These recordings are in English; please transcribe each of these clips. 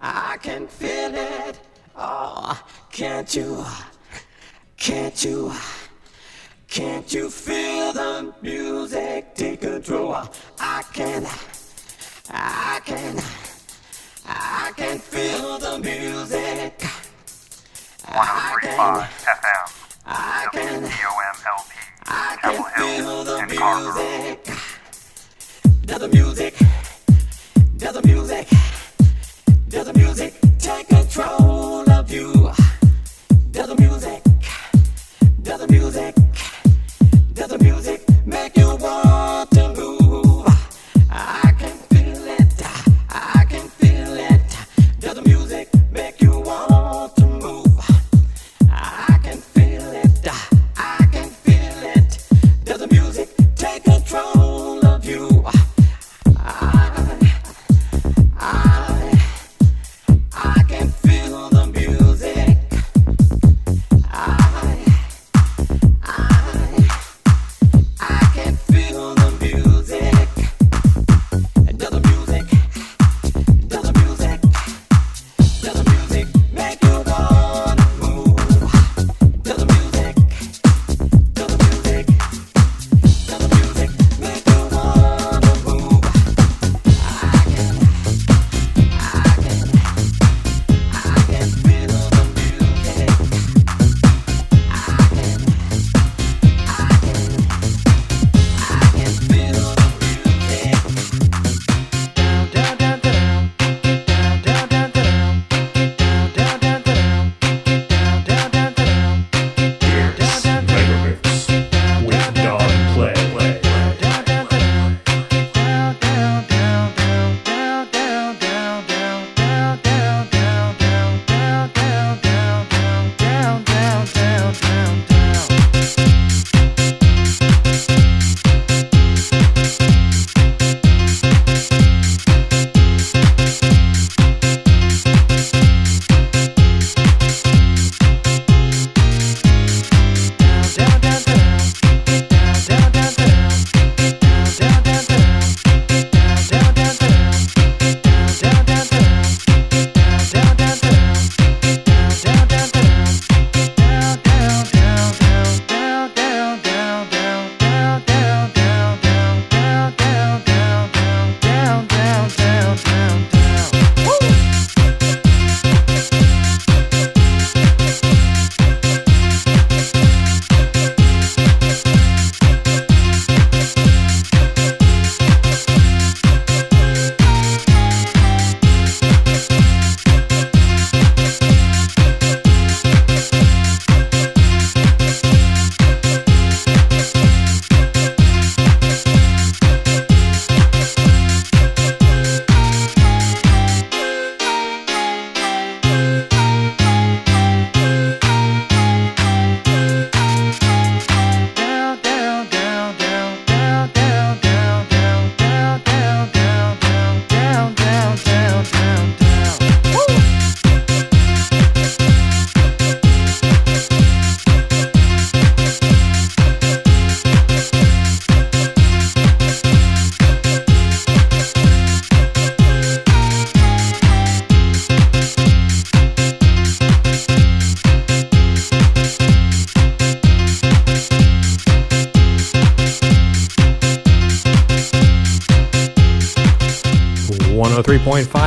I can feel it. Oh, can't you? Can't you? Can't you feel the music take control? I can. I can. I can feel the music. I can. 103.5 FM. I can. WCOMLP. I Chapel feel the music. Does the music, does the music, does the music take control of you? Does the music, does the music, does the music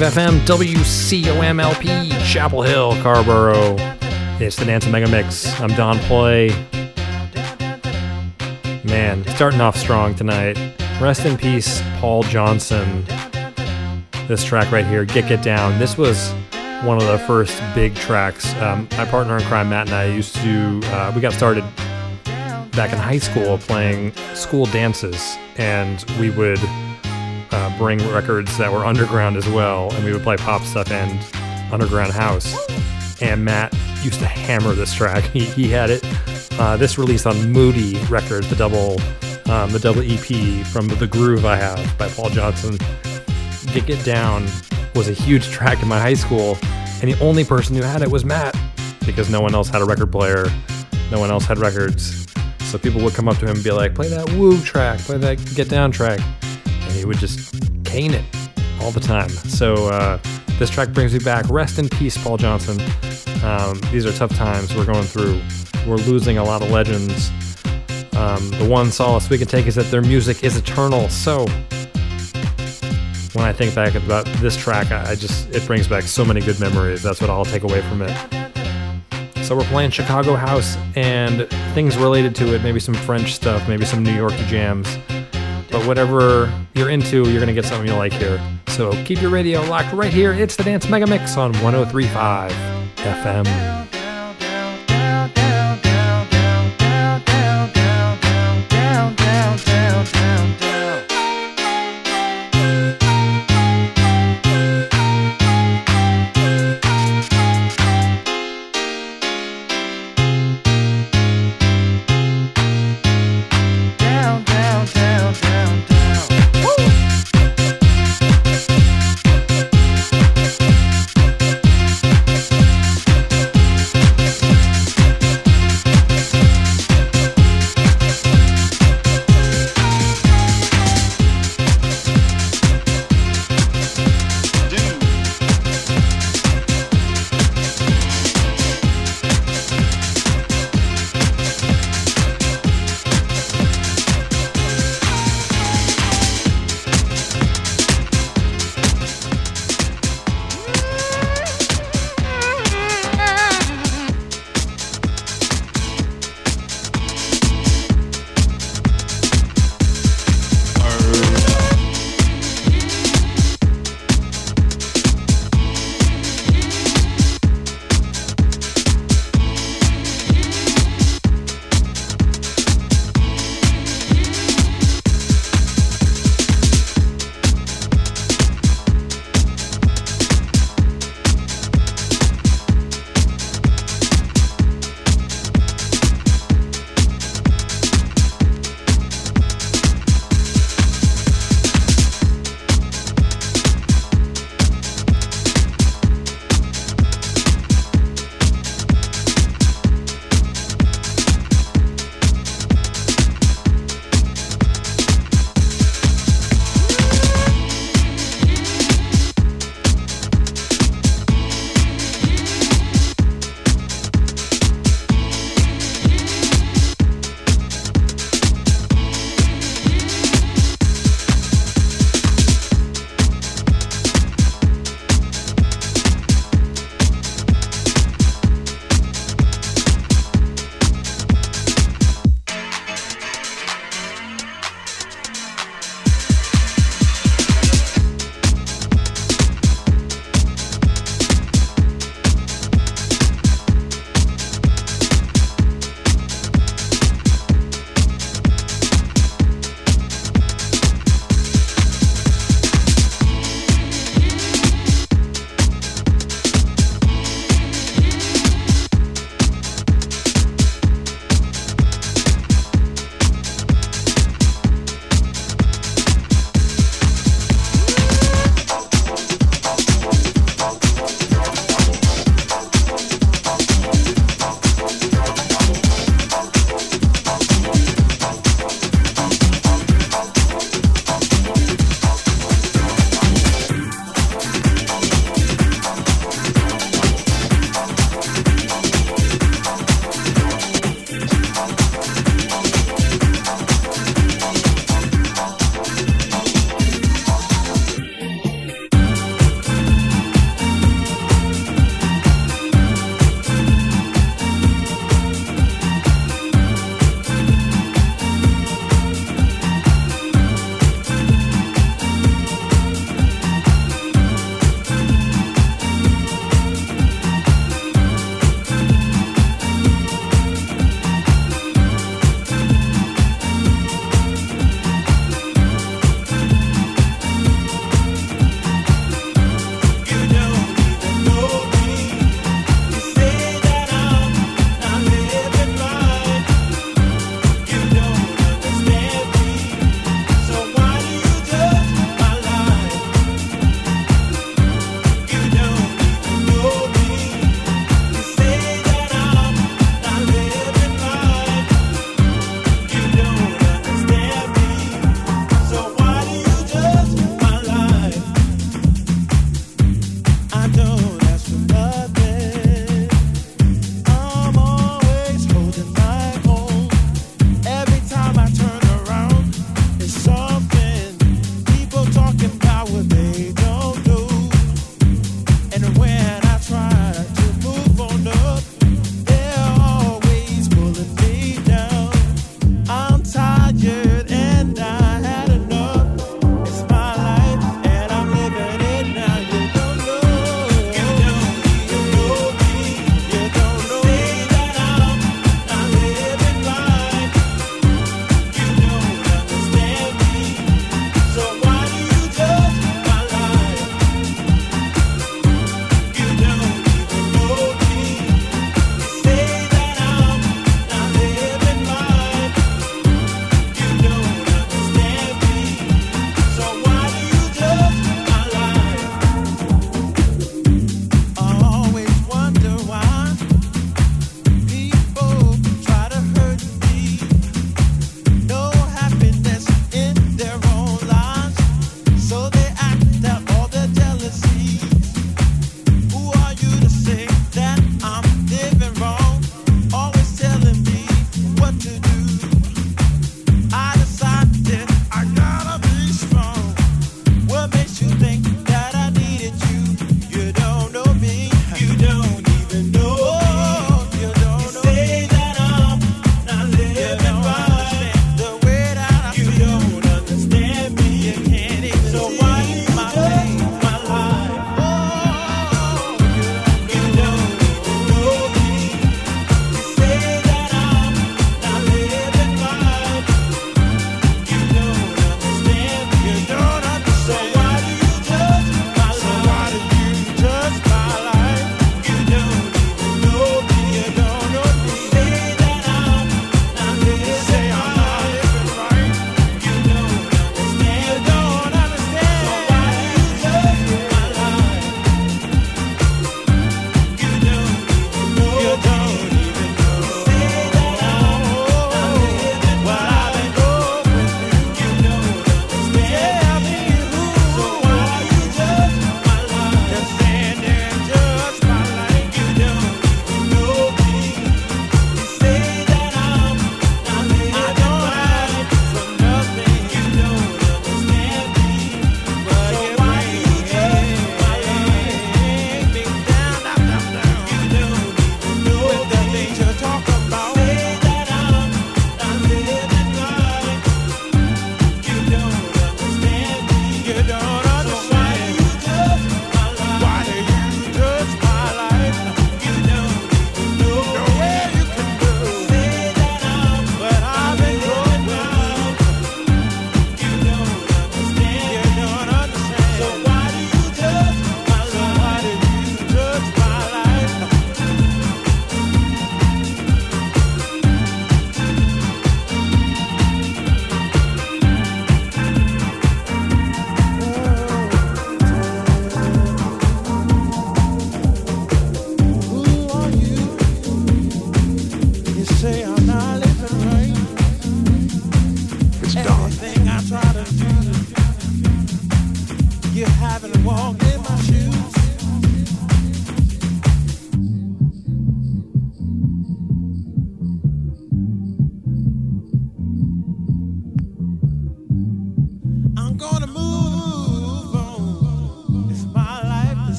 FM WCOMLP Chapel Hill Carrboro. It's the Dance Mega Mix. I'm Don Play. Man, starting off strong tonight. Rest in peace, Paul Johnson. This track right here, Get Get Down. This was one of the first big tracks. Um, my partner in crime, Matt, and I used to, uh, we got started back in high school playing school dances, and we would uh, bring records that were underground as well, and we would play pop stuff. And Underground House. And Matt used to hammer this track. He, he had it. Uh, this release on Moody Records, the double, um, the double EP from the Groove I Have by Paul Johnson. Get Get Down was a huge track in my high school, and the only person who had it was Matt because no one else had a record player, no one else had records. So people would come up to him and be like, "Play that Woo track, play that Get Down track," he would just cane it all the time. So uh, this track brings me back. Rest in peace, Paul Johnson. Um, these are tough times we're going through. We're losing a lot of legends. Um, the one solace we can take is that their music is eternal. So when I think back about this track, I, I just it brings back so many good memories. That's what I'll take away from it. So we're playing Chicago House and things related to it, maybe some French stuff, maybe some New York jams. But whatever you're into, you're going to get something you like here. So keep your radio locked right here. It's the Dance Mega Mix on 1035 FM. down, down.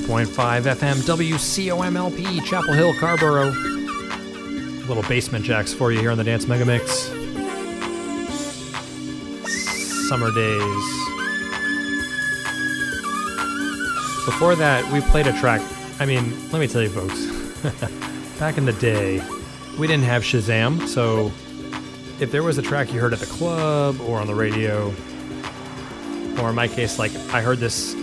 103.5 FM WCOMLP, Chapel Hill, Carrboro. Little Basement Jaxx for you here on the Dance Mega Mix. Summer days. Before that, we played a track. I mean, let me tell you, folks. back in the day, we didn't have Shazam, so if there was a track you heard at the club or on the radio, or in my case, like I heard this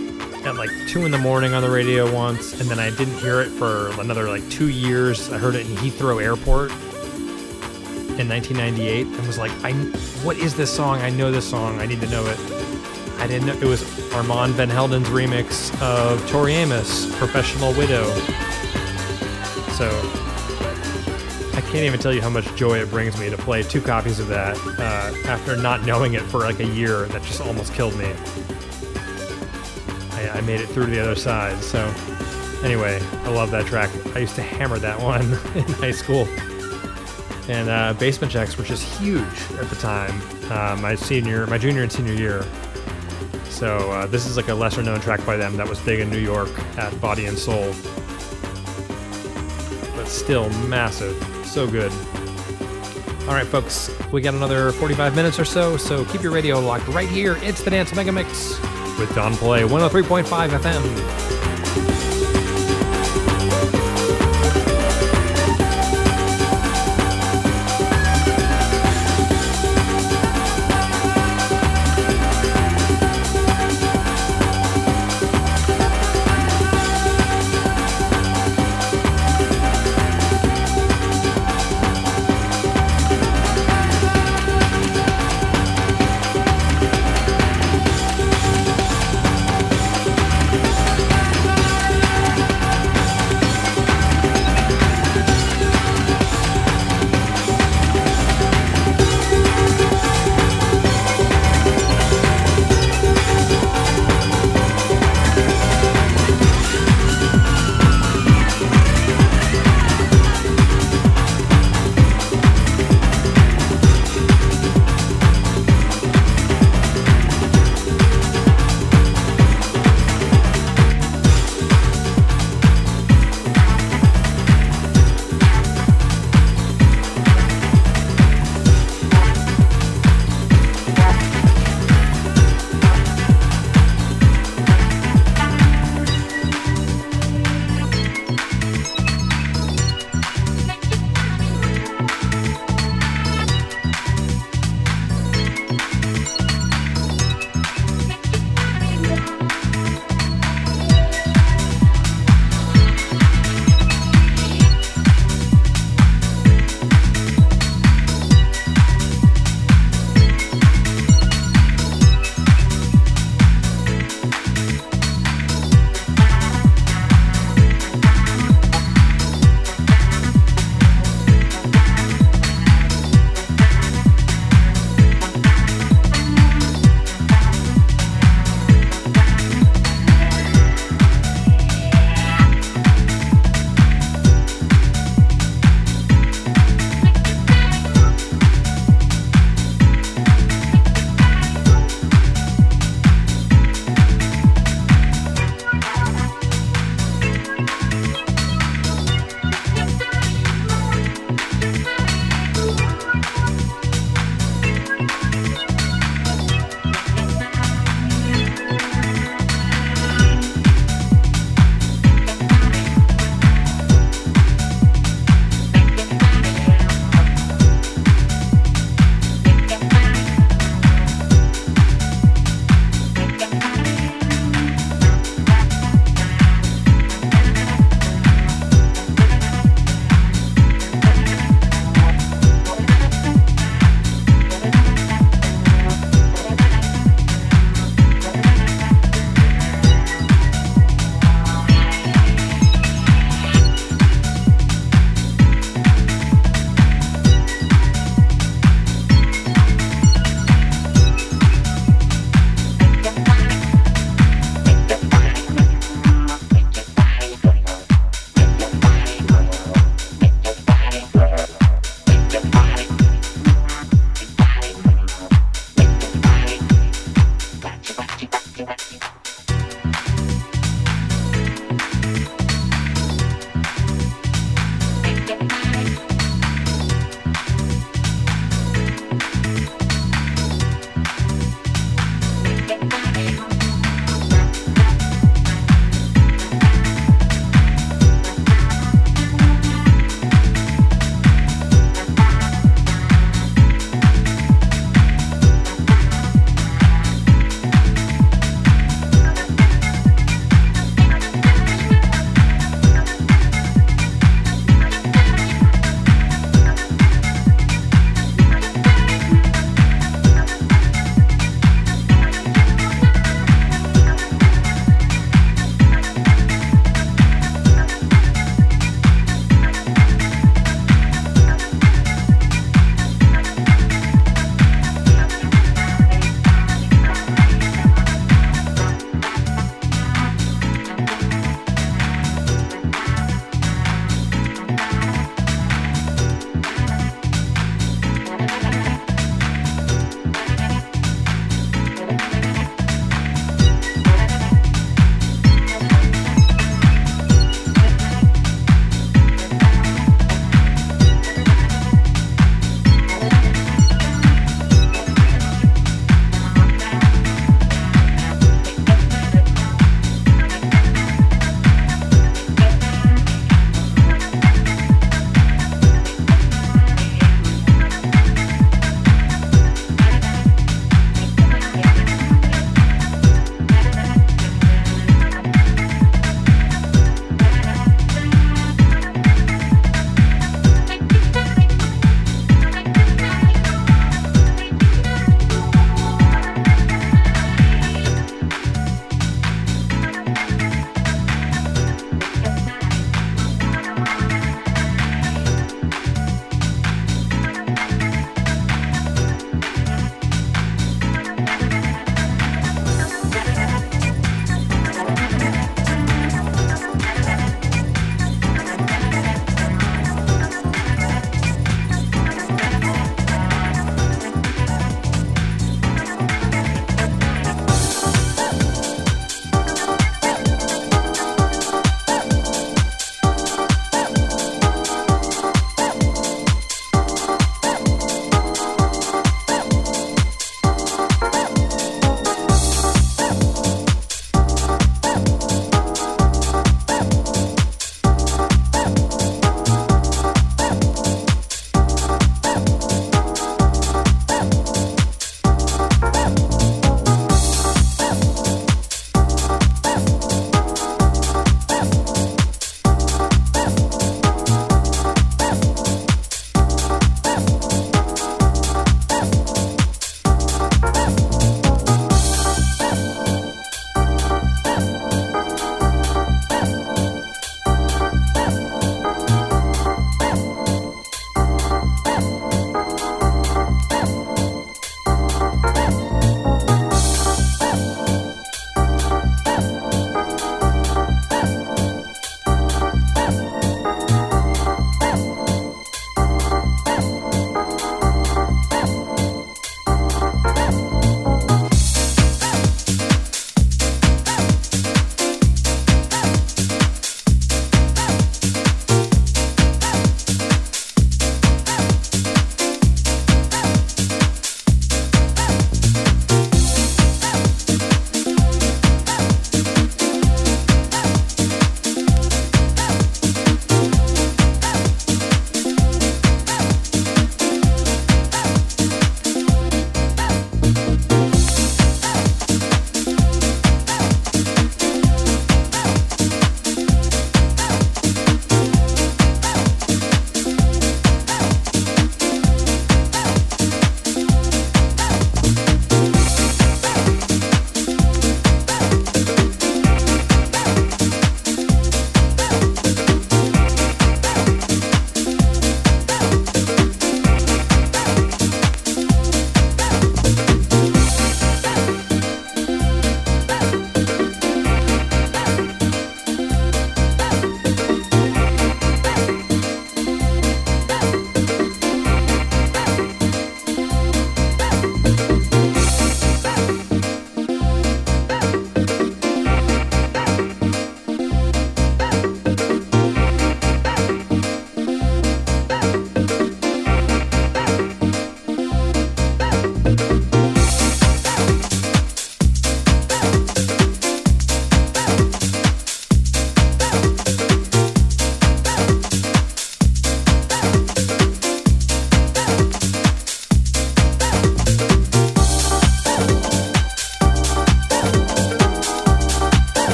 at like two in the morning on the radio once, and then I didn't hear it for another like two years. I heard it in Heathrow Airport in 1998, and was like, "I, what is this song? I know this song. I need to know it." I didn't know it was Armand Van Helden's remix of Tori Amos, "Professional Widow." So I can't even tell you how much joy it brings me to play two copies of that uh, after not knowing it for like a year. That just almost killed me. Made it through to the other side. So, anyway, I love that track. I used to hammer that one in high school. And uh, Basement Jaxx were just huge at the time. Uh, my senior, my junior and senior year. So uh, this is like a lesser known track by them that was big in New York at Body and Soul. But still massive. So good. All right, folks, we got another 45 minutes or so, so keep your radio locked right here. It's the Dance Mega Mix with Don Play, 103.5 FM.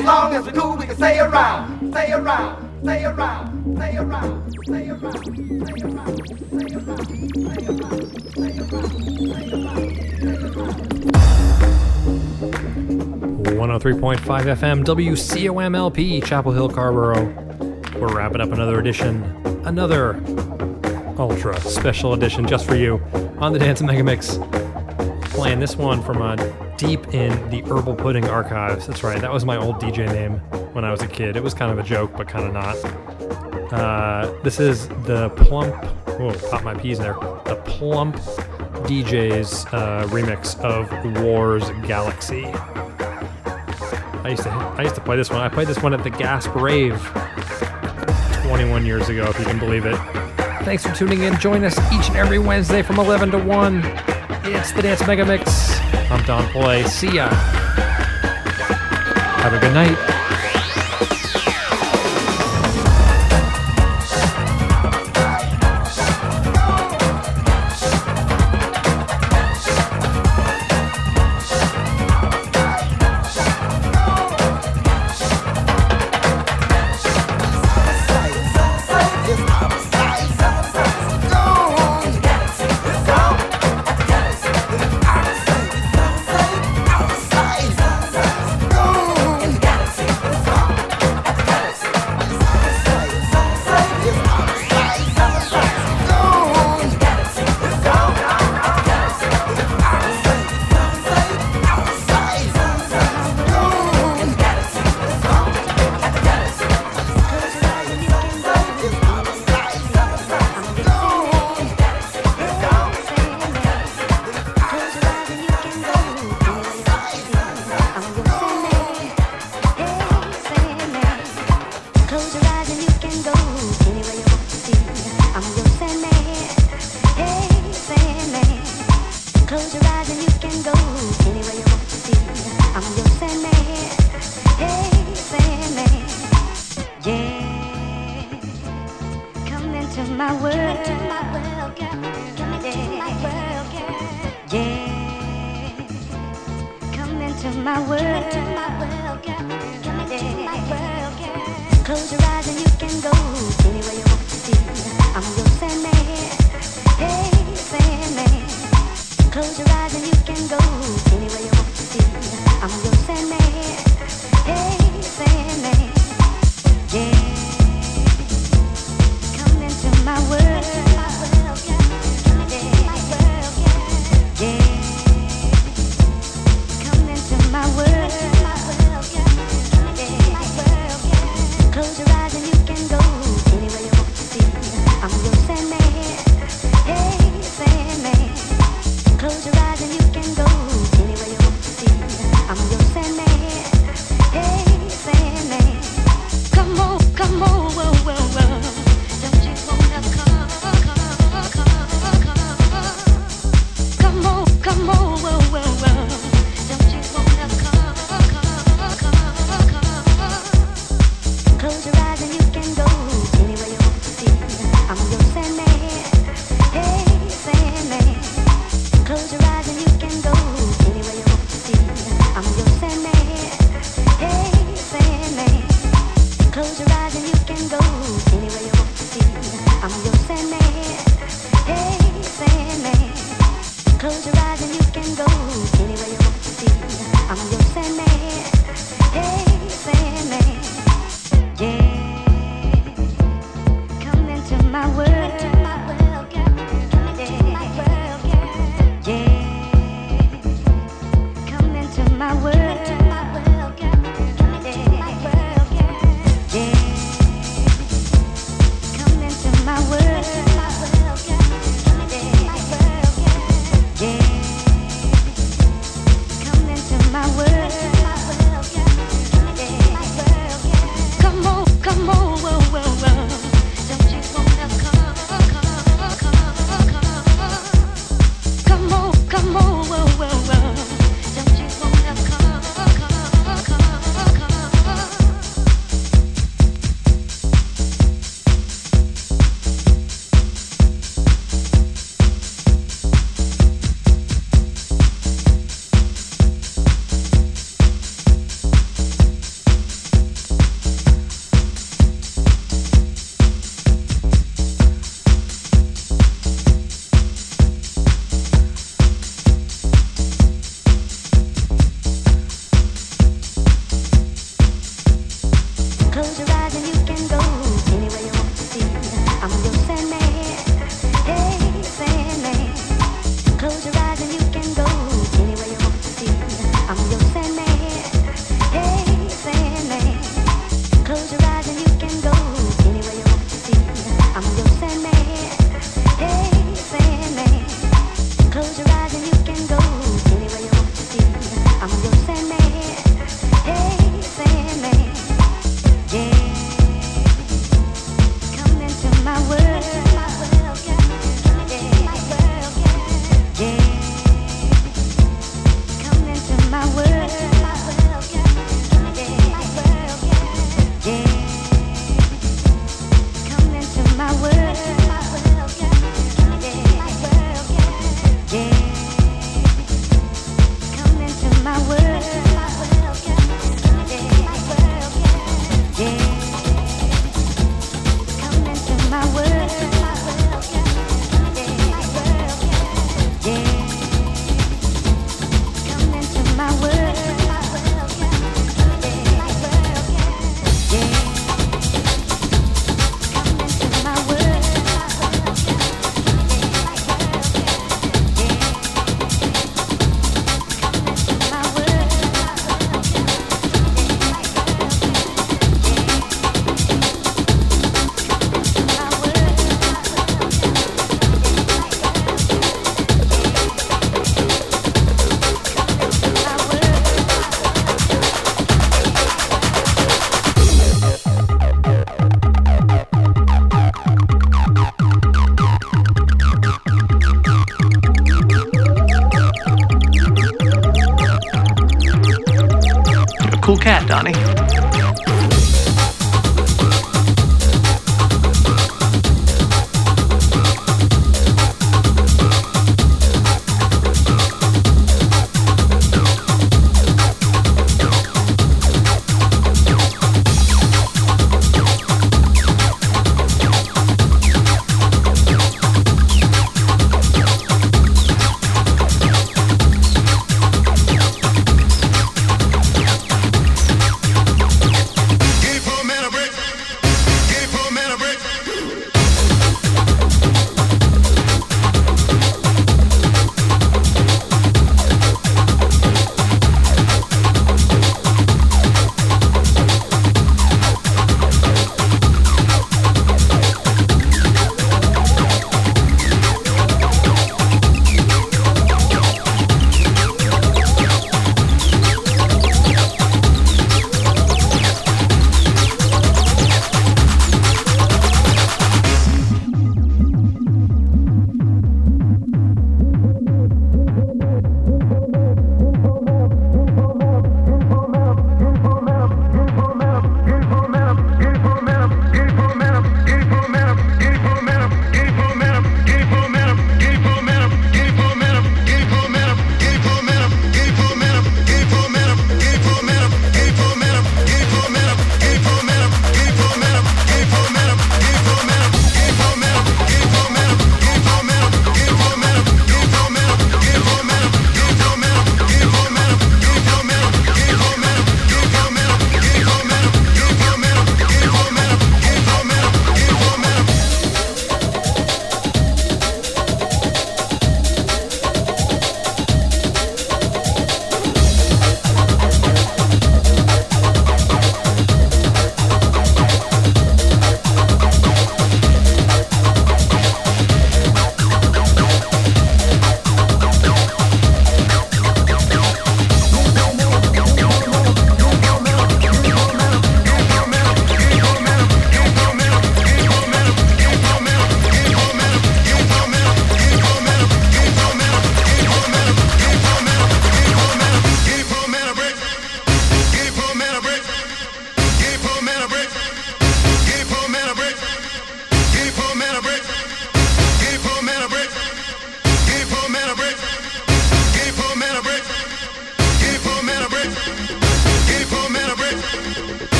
As long as we're cool, we can stay around, stay around, stay around, stay around, stay around, stay around, stay around, stay around, stay around. 103.5 FM WCOMLP Chapel Hill Carrboro. We're wrapping up another edition, another ultra special edition just for you on the Dance Mega Mix. Playing this one from uh, deep in the Herbal Pudding archives. That's right, that was my old DJ name when I was a kid. It was kind of a joke, but kind of not. Uh, this is the Plump. Whoa, pop my peas in there. The Plump DJ's uh, remix of Wars Galaxy. I used to I used to play this one. I played this one at the Gasp Rave 21 years ago, if you can believe it. Thanks for tuning in. Join us each and every Wednesday from 11 to 1. It's the Dance Mega Mix. I'm Don Play. See ya. Have a good night.